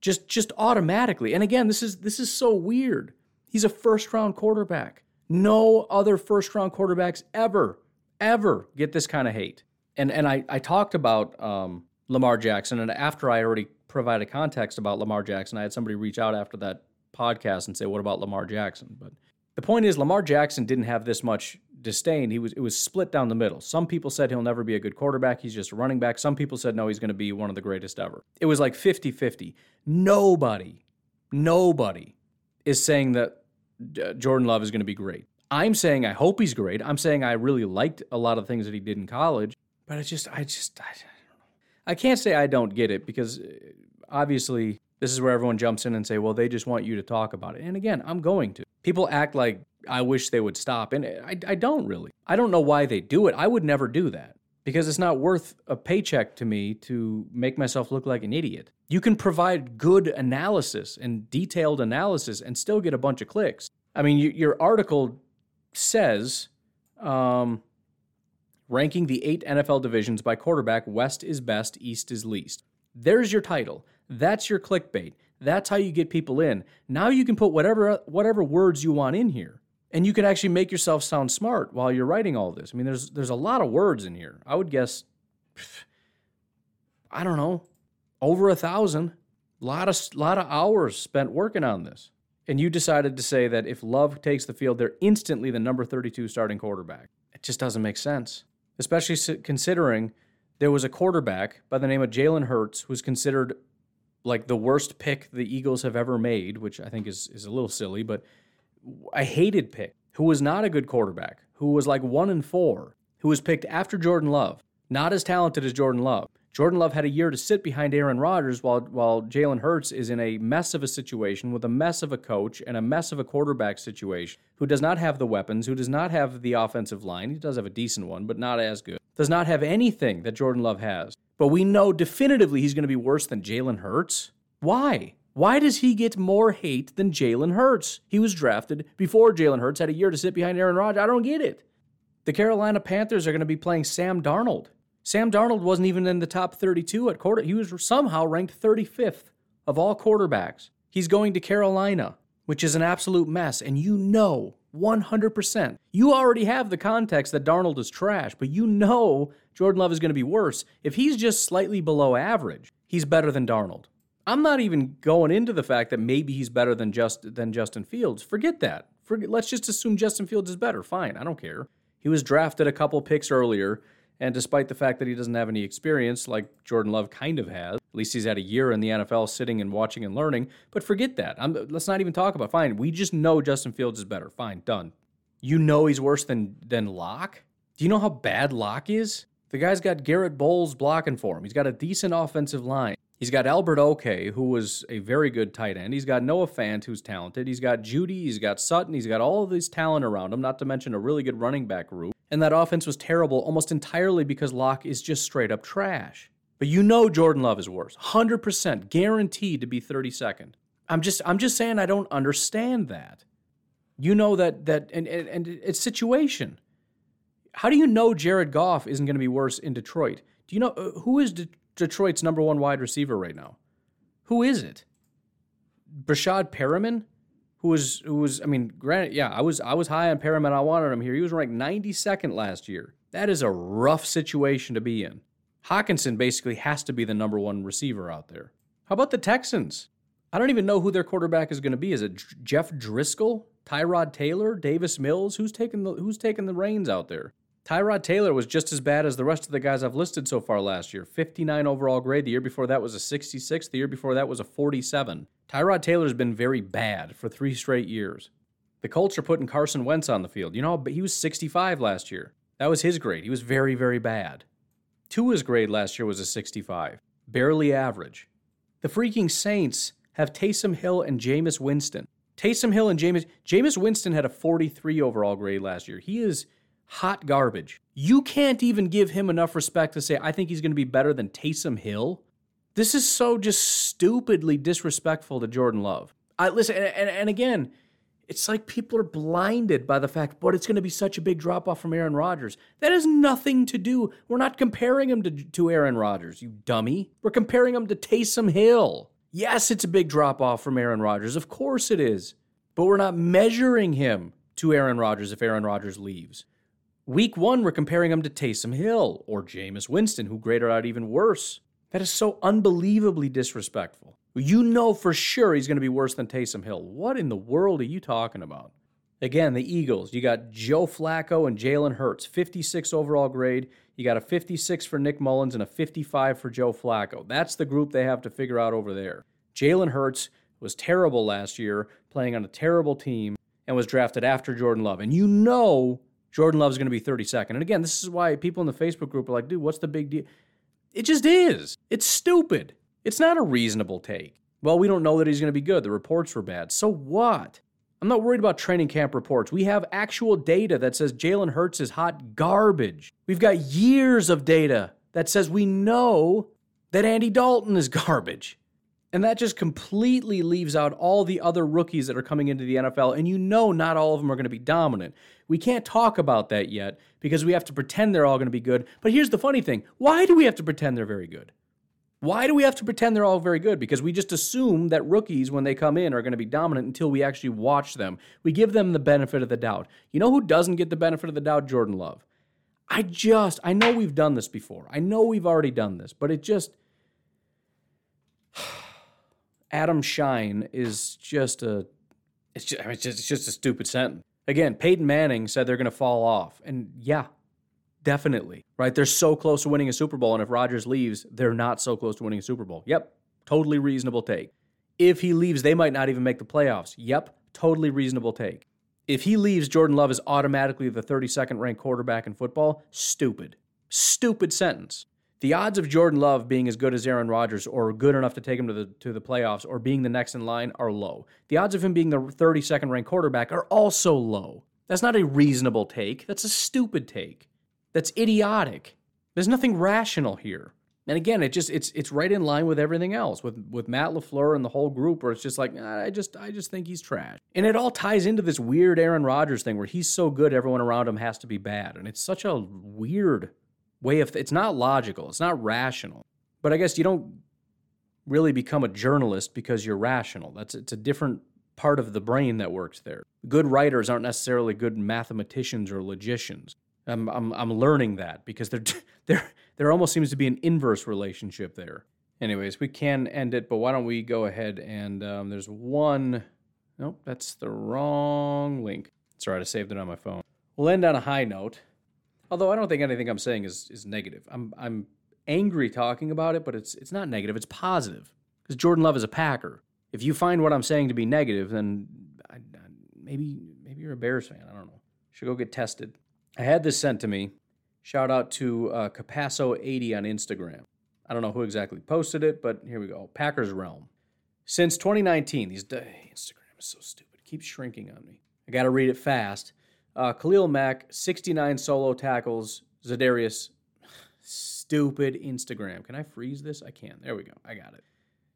Just just automatically. And again, this is this is so weird. He's a first round quarterback. No other first round quarterbacks ever ever get this kind of hate. And and I I talked about um, Lamar Jackson and after I already provided context about Lamar Jackson, I had somebody reach out after that podcast and say, "What about Lamar Jackson?" But the point is, Lamar Jackson didn't have this much disdain. He was it was split down the middle. Some people said he'll never be a good quarterback. He's just a running back. Some people said no, he's going to be one of the greatest ever. It was like 50-50. Nobody, nobody is saying that uh, Jordan Love is going to be great. I'm saying I hope he's great. I'm saying I really liked a lot of things that he did in college, but I just I just I, I can't say I don't get it because uh, obviously this is where everyone jumps in and say, "Well, they just want you to talk about it." And again, I'm going to people act like I wish they would stop. And I, I don't really. I don't know why they do it. I would never do that because it's not worth a paycheck to me to make myself look like an idiot. You can provide good analysis and detailed analysis and still get a bunch of clicks. I mean, you, your article says um, ranking the eight NFL divisions by quarterback West is best, East is least. There's your title. That's your clickbait. That's how you get people in. Now you can put whatever whatever words you want in here. And you can actually make yourself sound smart while you're writing all this. I mean, there's there's a lot of words in here. I would guess I don't know, over a thousand. Lot of lot of hours spent working on this. And you decided to say that if Love takes the field, they're instantly the number 32 starting quarterback. It just doesn't make sense, especially considering there was a quarterback by the name of Jalen Hurts who's considered like the worst pick the Eagles have ever made, which I think is is a little silly, but a hated pick who was not a good quarterback, who was like one and four, who was picked after Jordan Love, not as talented as Jordan Love. Jordan Love had a year to sit behind Aaron Rodgers while while Jalen Hurts is in a mess of a situation with a mess of a coach and a mess of a quarterback situation who does not have the weapons, who does not have the offensive line. He does have a decent one, but not as good. Does not have anything that Jordan Love has. But we know definitively he's going to be worse than Jalen Hurts. Why? Why does he get more hate than Jalen Hurts? He was drafted before Jalen Hurts had a year to sit behind Aaron Rodgers. I don't get it. The Carolina Panthers are going to be playing Sam Darnold. Sam Darnold wasn't even in the top 32 at quarter. He was somehow ranked 35th of all quarterbacks. He's going to Carolina, which is an absolute mess. And you know 100%. You already have the context that Darnold is trash, but you know Jordan Love is going to be worse. If he's just slightly below average, he's better than Darnold. I'm not even going into the fact that maybe he's better than just than Justin Fields. Forget that. Forget, let's just assume Justin Fields is better. Fine, I don't care. He was drafted a couple picks earlier, and despite the fact that he doesn't have any experience, like Jordan Love kind of has, at least he's had a year in the NFL sitting and watching and learning. But forget that. I'm, let's not even talk about. Fine, we just know Justin Fields is better. Fine, done. You know he's worse than than Lock. Do you know how bad Lock is? The guy's got Garett Bolles blocking for him. He's got a decent offensive line. He's got Albert Oke, who was a very good tight end. He's got Noah Fant, who's talented. He's got Jeudy. He's got Sutton. He's got all of this talent around him, not to mention a really good running back group. And that offense was terrible almost entirely because Lock is just straight up trash. But you know Jordan Love is worse. 100% guaranteed to be 32nd. I'm just I'm just saying I don't understand that. You know that that and, and, and it's situation. How do you know Jared Goff isn't going to be worse in Detroit? Do you know uh, who is De- Detroit's number one wide receiver right now? Who is it? Breshad Perriman, who was who was I mean, granted, yeah, I was I was high on Perriman. I wanted him here. He was ranked 92nd last year. That is a rough situation to be in. Hockenson basically has to be the number one receiver out there. How about the Texans? I don't even know who their quarterback is going to be. Is it Jeff Driskel, Tyrod Taylor, Davis Mills? Who's taking the who's taking the reins out there? Tyrod Taylor was just as bad as the rest of the guys I've listed so far last year. 59 overall grade. The year before that was a 66. The year before that was a 47. Tyrod Taylor's been very bad for three straight years. The Colts are putting Carson Wentz on the field. You know, but he was 65 last year. That was his grade. He was very, very bad. Tua's grade last year was a 65. Barely average. The freaking Saints have Taysom Hill and Jameis Winston. Taysom Hill and Jameis Jameis Winston had a 43 overall grade last year. He is hot garbage. You can't even give him enough respect to say, I think he's going to be better than Taysom Hill. This is so just stupidly disrespectful to Jordan Love. I listen, and, and, and again, it's like people are blinded by the fact, but it's going to be such a big drop off from Aaron Rodgers. That has nothing to do. We're not comparing him to, to Aaron Rodgers, you dummy. We're comparing him to Taysom Hill. Yes, it's a big drop off from Aaron Rodgers. Of course it is. But we're not measuring him to Aaron Rodgers if Aaron Rodgers leaves. Week one, we're comparing him to Taysom Hill or Jameis Winston, who graded out even worse. That is so unbelievably disrespectful. You know for sure he's going to be worse than Taysom Hill. What in the world are you talking about? Again, the Eagles, you got Joe Flacco and Jalen Hurts, 56 overall grade. You got a 56 for Nick Mullens and a 55 for Joe Flacco. That's the group they have to figure out over there. Jalen Hurts was terrible last year, playing on a terrible team, and was drafted after Jordan Love. And you know Jordan Love's going to be 32nd. And again, this is why people in the Facebook group are like, dude, what's the big deal? It just is. It's stupid. It's not a reasonable take. Well, we don't know that he's going to be good. The reports were bad. So what? I'm not worried about training camp reports. We have actual data that says Jalen Hurts is hot garbage. We've got years of data that says we know that Andy Dalton is garbage. And that just completely leaves out all the other rookies that are coming into the NFL. And you know, not all of them are going to be dominant. We can't talk about that yet because we have to pretend they're all going to be good. But here's the funny thing why do we have to pretend they're very good? Why do we have to pretend they're all very good? Because we just assume that rookies, when they come in, are going to be dominant until we actually watch them. We give them the benefit of the doubt. You know who doesn't get the benefit of the doubt? Jordan Love. I just, I know we've done this before. I know we've already done this, but it just. Adam Schein is just a it's just, I mean, it's just it's just a stupid sentence. Again, Peyton Manning said they're going to fall off, and yeah, definitely, right? They're so close to winning a Super Bowl, and if Rodgers leaves, they're not so close to winning a Super Bowl. Yep, totally reasonable take. If he leaves, they might not even make the playoffs. Yep, totally reasonable take. If he leaves, Jordan Love is automatically the 32nd ranked quarterback in football. Stupid. Stupid sentence the odds of Jordan Love being as good as Aaron Rodgers or good enough to take him to the to the playoffs or being the next in line are low. The odds of him being the 32nd ranked quarterback are also low. That's not a reasonable take. That's a stupid take. That's idiotic. There's nothing rational here. And again, it just it's it's right in line with everything else with with Matt LaFleur and the whole group where it's just like I just I just think he's trash. And it all ties into this weird Aaron Rodgers thing where he's so good everyone around him has to be bad. And it's such a weird way of it's not logical, it's not rational. But I guess you don't really become a journalist because you're rational. That's it's a different part of the brain that works there. Good writers aren't necessarily good mathematicians or logicians. I'm I'm, I'm learning that because there there there almost seems to be an inverse relationship there. Anyways, we can end it, but why don't we go ahead and um, there's one. Nope, that's the wrong link. Sorry, I saved it on my phone. We'll end on a high note. Although I don't think anything I'm saying is is negative. I'm I'm angry talking about it, but it's it's not negative. It's positive because Jordan Love is a Packer. If you find what I'm saying to be negative, then I, I, maybe maybe you're a Bears fan. I don't know. Should go get tested. I had this sent to me. Shout out to uh, Capasso80 on Instagram. I don't know who exactly posted it, but here we go. Packers Realm. Since 2019, these days, Instagram is so stupid. It keeps shrinking on me. I got to read it fast. Uh, Khalil Mack, 69 solo tackles. Za'Darius, stupid Instagram. Can I freeze this? I can. There we go. I got it.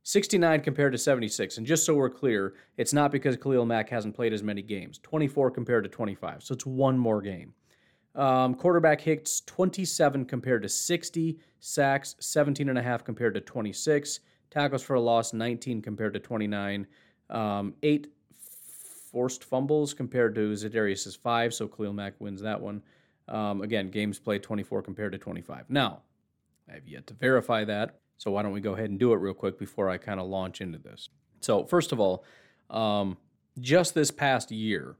69 compared to 76. And just so we're clear, it's not because Khalil Mack hasn't played as many games. 24 compared to 25. So it's one more game. Um, quarterback hits 27 compared to 60. Sacks 17 and a half compared to 26. Tackles for a loss 19 compared to 29. Um, eight forced fumbles compared to Za'Darius's five, so Khalil Mack wins that one. Um, again, games played 24 compared to 25. Now, I have yet to verify that, so why don't we go ahead and do it real quick before I kind of launch into this? So, first of all, um, just this past year,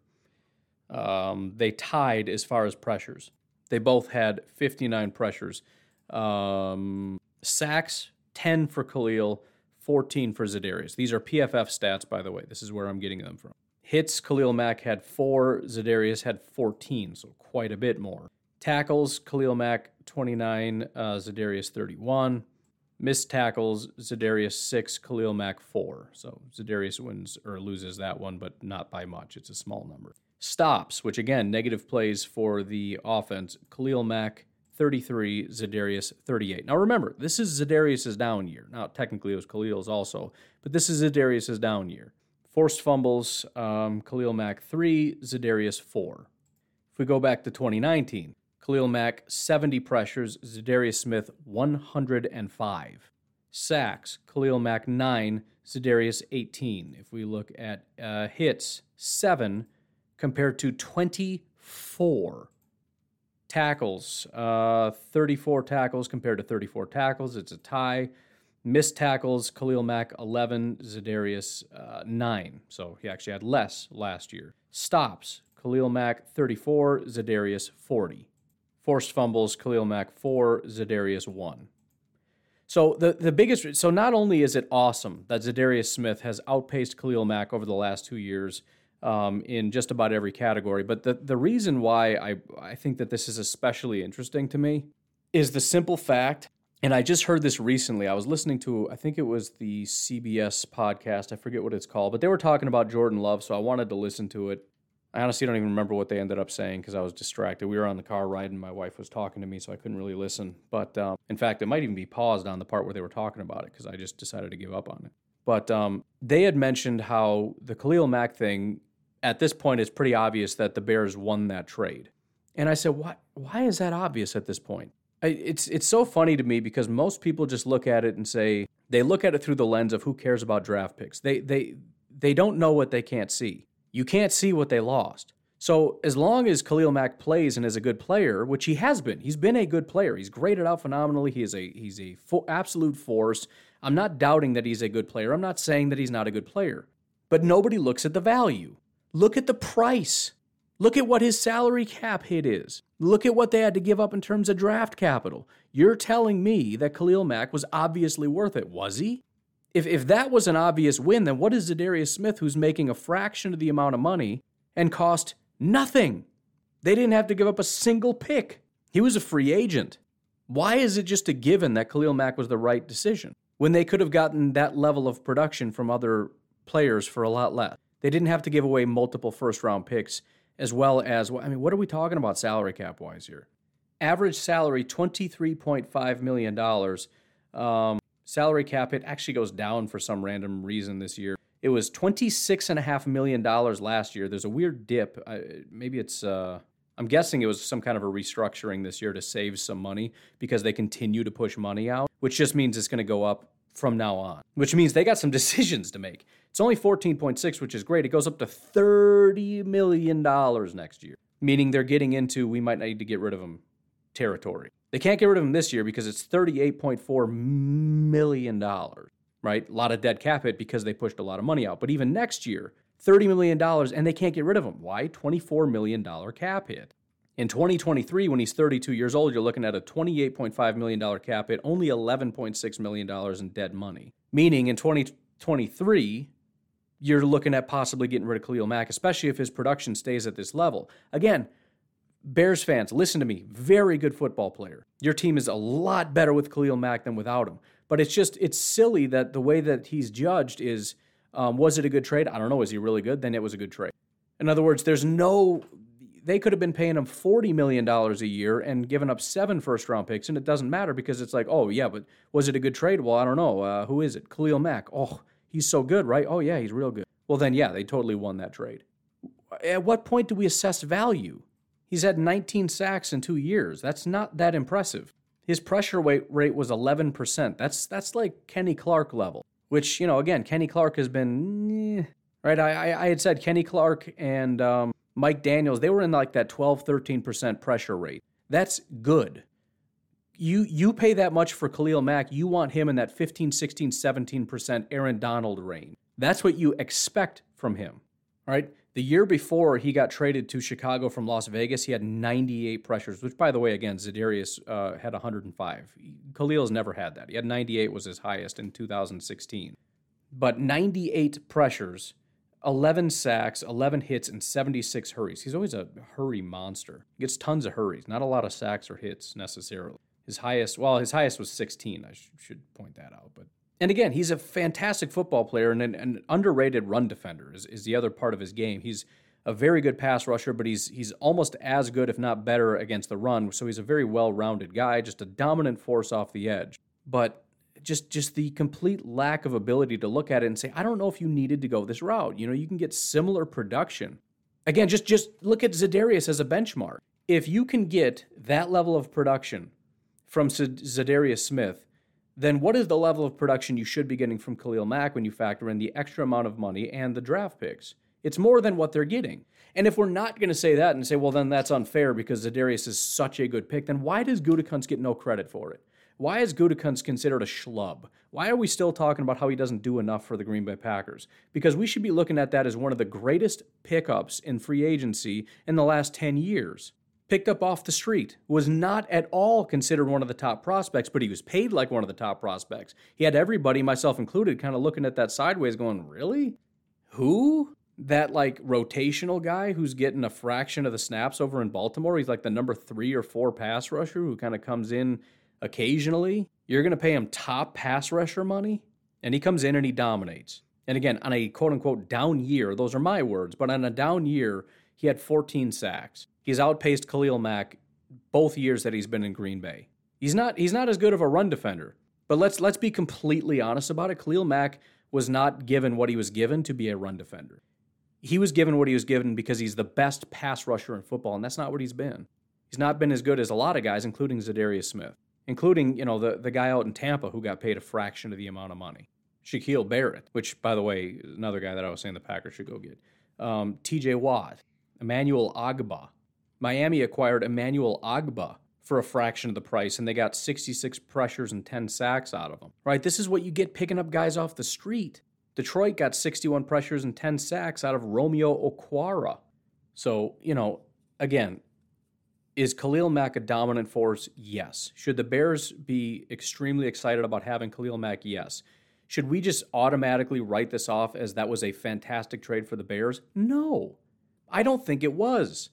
um, they tied as far as pressures. They both had 59 pressures. Um, sacks, 10 for Khalil, 14 for Za'Darius. These are PFF stats, by the way. This is where I'm getting them from. Hits, Khalil Mack had four, Za'Darius had 14, so quite a bit more. Tackles, Khalil Mack 29, uh, Za'Darius 31. Missed tackles, Za'Darius 6, Khalil Mack 4. So Za'Darius wins or loses that one, but not by much. It's a small number. Stops, which again, negative plays for the offense, Khalil Mack 33, Za'Darius 38. Now remember, this is Za'Darius' down year. Now, technically it was Khalil's also, but this is Za'Darius' down year. Forced fumbles, um, Khalil Mack 3, Za'Darius 4. If we go back to 2019, Khalil Mack 70 pressures, Za'Darius Smith 105. Sacks, Khalil Mack 9, Za'Darius 18. If we look at uh, hits, 7 compared to 24. Tackles, uh, 34 tackles compared to 34 tackles. It's a tie. Missed tackles, Khalil Mack 11, Za'Darius uh, 9. So he actually had less last year. Stops, Khalil Mack 34, Za'Darius 40. Forced fumbles, Khalil Mack 4, Za'Darius 1. So the, the biggest so not only is it awesome that Za'Darius Smith has outpaced Khalil Mack over the last two years um, in just about every category, but the, the reason why I, I think that this is especially interesting to me is the simple fact, and I just heard this recently. I was listening to, I think it was the CBS podcast, I forget what it's called, but they were talking about Jordan Love, so I wanted to listen to it. I honestly don't even remember what they ended up saying because I was distracted. We were on the car ride and my wife was talking to me, so I couldn't really listen. But um, in fact, it might even be paused on the part where they were talking about it because I just decided to give up on it. But um, they had mentioned how the Khalil Mack thing, at this point, it's pretty obvious that the Bears won that trade. And I said, why, why is that obvious at this point? It's, it's so funny to me because most people just look at it and say, they look at it through the lens of who cares about draft picks. They, they, they don't know what they can't see you can't see what they lost. So as long as Khalil Mack plays and is a good player, which he has been, he's been a good player. He's graded out phenomenally. He is a he's a fo- absolute force. I'm not doubting that he's a good player. I'm not saying that he's not a good player. But nobody looks at the value. Look at the price. Look at what his salary cap hit is. Look at what they had to give up in terms of draft capital. You're telling me that Khalil Mack was obviously worth it, was he? If, if that was an obvious win, then what is Za'Darius Smith, who's making a fraction of the amount of money and cost nothing? They didn't have to give up a single pick. He was a free agent. Why is it just a given that Khalil Mack was the right decision when they could have gotten that level of production from other players for a lot less? They didn't have to give away multiple first round picks as well as, I mean, what are we talking about salary cap wise here? Average salary $23.5 million. Um, salary cap it actually goes down for some random reason this year. It was $26.5 million last year. There's a weird dip. maybe it's, uh, I'm guessing it was some kind of a restructuring this year to save some money because they continue to push money out, which just means it's going to go up from now on, which means they got some decisions to make. It's only 14.6, which is great. It goes up to $30 million next year, meaning they're getting into we might need to get rid of them territory. They can't get rid of him this year because it's $38.4 million, right? A lot of dead cap hit because they pushed a lot of money out. But even next year, $30 million, and they can't get rid of him. Why? $24 million cap hit. In 2023, when he's 32 years old, you're looking at a $28.5 million cap hit, only $11.6 million in dead money. Meaning in 2023, you're looking at possibly getting rid of Khalil Mack, especially if his production stays at this level. Again, Bears fans, listen to me. Very good football player. Your team is a lot better with Khalil Mack than without him. But it's just, it's silly that the way that he's judged is um, was it a good trade? I don't know. Is he really good? Then it was a good trade. In other words, there's no, they could have been paying him $40 million a year and given up seven first round picks, and it doesn't matter because it's like, oh, yeah, but was it a good trade? Well, I don't know. Uh, who is it? Khalil Mack. Oh, he's so good, right? Oh, yeah, he's real good. Well, then, yeah, they totally won that trade. At what point do we assess value? He's had 19 sacks in two years. That's not that impressive. His pressure rate was 11%. That's that's like Kenny Clark level, which you know again Kenny Clark has been eh, right. I, I had said Kenny Clark and um, Mike Daniels they were in like that 12 13% pressure rate. That's good. You you pay that much for Khalil Mack, you want him in that 15 16 17% Aaron Donald range. That's what you expect from him. All right? The year before he got traded to Chicago from Las Vegas, he had 98 pressures, which, by the way, again, Za'Darius uh, had 105. Khalil's never had that. He had 98 was his highest in 2016. But 98 pressures, 11 sacks, 11 hits, and 76 hurries. He's always a hurry monster. He gets tons of hurries, not a lot of sacks or hits necessarily. His highest, well, his highest was 16. I sh- should point that out, but and again, he's a fantastic football player and an, an, underrated run defender is, is the other part of his game. He's a very good pass rusher, but he's he's almost as good, if not better, against the run. So he's a very well-rounded guy, just a dominant force off the edge. But just just the complete lack of ability to look at it and say, I don't know if you needed to go this route. You know, you can get similar production. Again, just just look at Za'Darius as a benchmark. If you can get that level of production from Za'Darius Smith, then what is the level of production you should be getting from Khalil Mack when you factor in the extra amount of money and the draft picks? It's more than what they're getting. And if we're not going to say that and say, well, then that's unfair because Za'Darius is such a good pick, then why does Gutekunst get no credit for it? Why is Gutekunst considered a schlub? Why are we still talking about how he doesn't do enough for the Green Bay Packers? Because we should be looking at that as one of the greatest pickups in free agency in the last 10 years picked up off the street, was not at all considered one of the top prospects, but he was paid like one of the top prospects. He had everybody, myself included, kind of looking at that sideways going, Really? Who? That like rotational guy who's getting a fraction of the snaps over in Baltimore. He's like the number three or four pass rusher who kind of comes in occasionally. You're going to pay him top pass rusher money? And he comes in and he dominates. And again, on a quote unquote down year, those are my words, but on a down year, he had 14 sacks. He's outpaced Khalil Mack both years that he's been in Green Bay. He's not he's not as good of a run defender. But let's let's be completely honest about it. Khalil Mack was not given what he was given to be a run defender. He was given what he was given because he's the best pass rusher in football, and that's not what he's been. He's not been as good as a lot of guys, including Za'Darius Smith, including you know the the guy out in Tampa who got paid a fraction of the amount of money. Shaquille Barrett, which by the way, another guy that I was saying the Packers should go get. Um, T.J. Watt, Emmanuel Ogbah. Miami acquired Emmanuel Ogbah for a fraction of the price, and they got 66 pressures and 10 sacks out of him. Right? This is what you get picking up guys off the street. Detroit got 61 pressures and 10 sacks out of Romeo Okwara. So, you know, again, is Khalil Mack a dominant force? Yes. Should the Bears be extremely excited about having Khalil Mack? Yes. Should we just automatically write this off as that was a fantastic trade for the Bears? No. I don't think it was.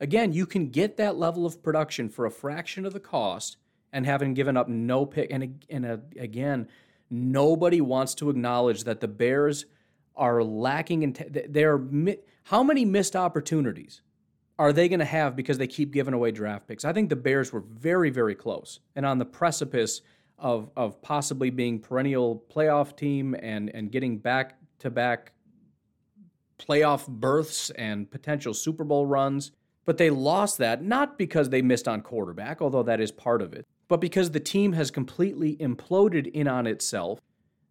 Again, you can get that level of production for a fraction of the cost and having given up no pick. And, and uh, again, nobody wants to acknowledge that the Bears are lacking in. They're how many missed opportunities are they going to have because they keep giving away draft picks? I think the Bears were very, very close and on the precipice of of possibly being perennial playoff team and and getting back to back playoff berths and potential Super Bowl runs. But they lost that not because they missed on quarterback, although that is part of it, but because the team has completely imploded in on itself.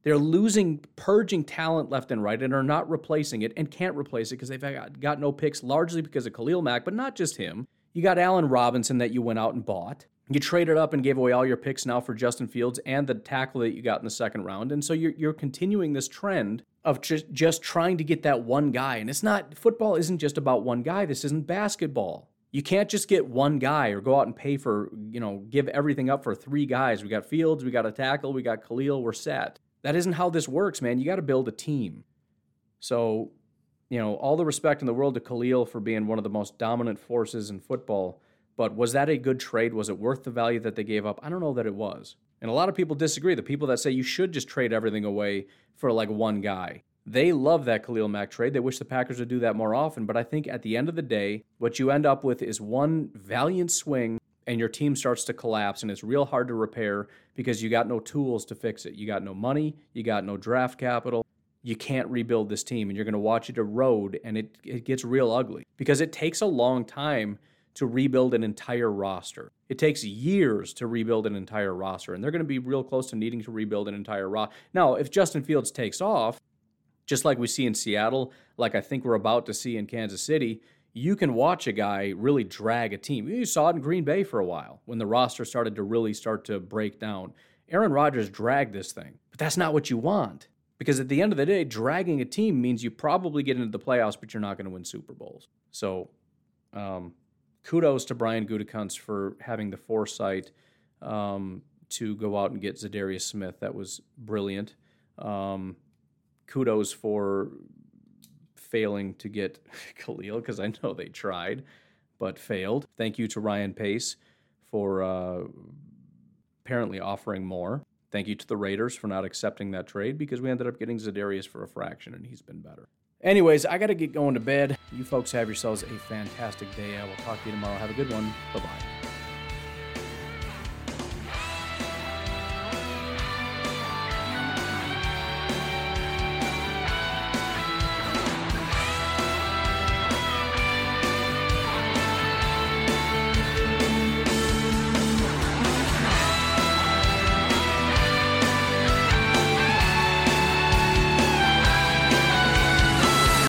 They're losing, purging talent left and right and are not replacing it and can't replace it because they've got, got no picks, largely because of Khalil Mack, but not just him. You got Allen Robinson that you went out and bought. You traded up and gave away all your picks now for Justin Fields and the tackle that you got in the second round. And so you're, you're continuing this trend of just, just trying to get that one guy. And it's not, football isn't just about one guy. This isn't basketball. You can't just get one guy or go out and pay for, you know, give everything up for three guys. We got Fields, we got a tackle, we got Khalil, we're set. That isn't how this works, man. You got to build a team. So, you know, all the respect in the world to Khalil for being one of the most dominant forces in football. But was that a good trade? Was it worth the value that they gave up? I don't know that it was. And a lot of people disagree. The people that say you should just trade everything away for like one guy. They love that Khalil Mack trade. They wish the Packers would do that more often. But I think at the end of the day, what you end up with is one valiant swing and your team starts to collapse and it's real hard to repair because you got no tools to fix it. You got no money, you got no draft capital. You can't rebuild this team and you're going to watch it erode and it, it gets real ugly because it takes a long time to rebuild an entire roster. It takes years to rebuild an entire roster, and they're going to be real close to needing to rebuild an entire roster. Now, if Justin Fields takes off, just like we see in Seattle, like I think we're about to see in Kansas City, you can watch a guy really drag a team. You saw it in Green Bay for a while when the roster started to really start to break down. Aaron Rodgers dragged this thing, but that's not what you want. Because at the end of the day, dragging a team means you probably get into the playoffs, but you're not going to win Super Bowls. So, um, kudos to Brian Gutekunst for having the foresight um, to go out and get Za'Darius Smith. That was brilliant. Um, kudos for failing to get Khalil because I know they tried but failed. Thank you to Ryan Pace for uh, apparently offering more. Thank you to the Raiders for not accepting that trade because we ended up getting Za'Darius for a fraction and he's been better. Anyways, I got to get going to bed. You folks have yourselves a fantastic day. I will talk to you tomorrow. Have a good one. Bye bye.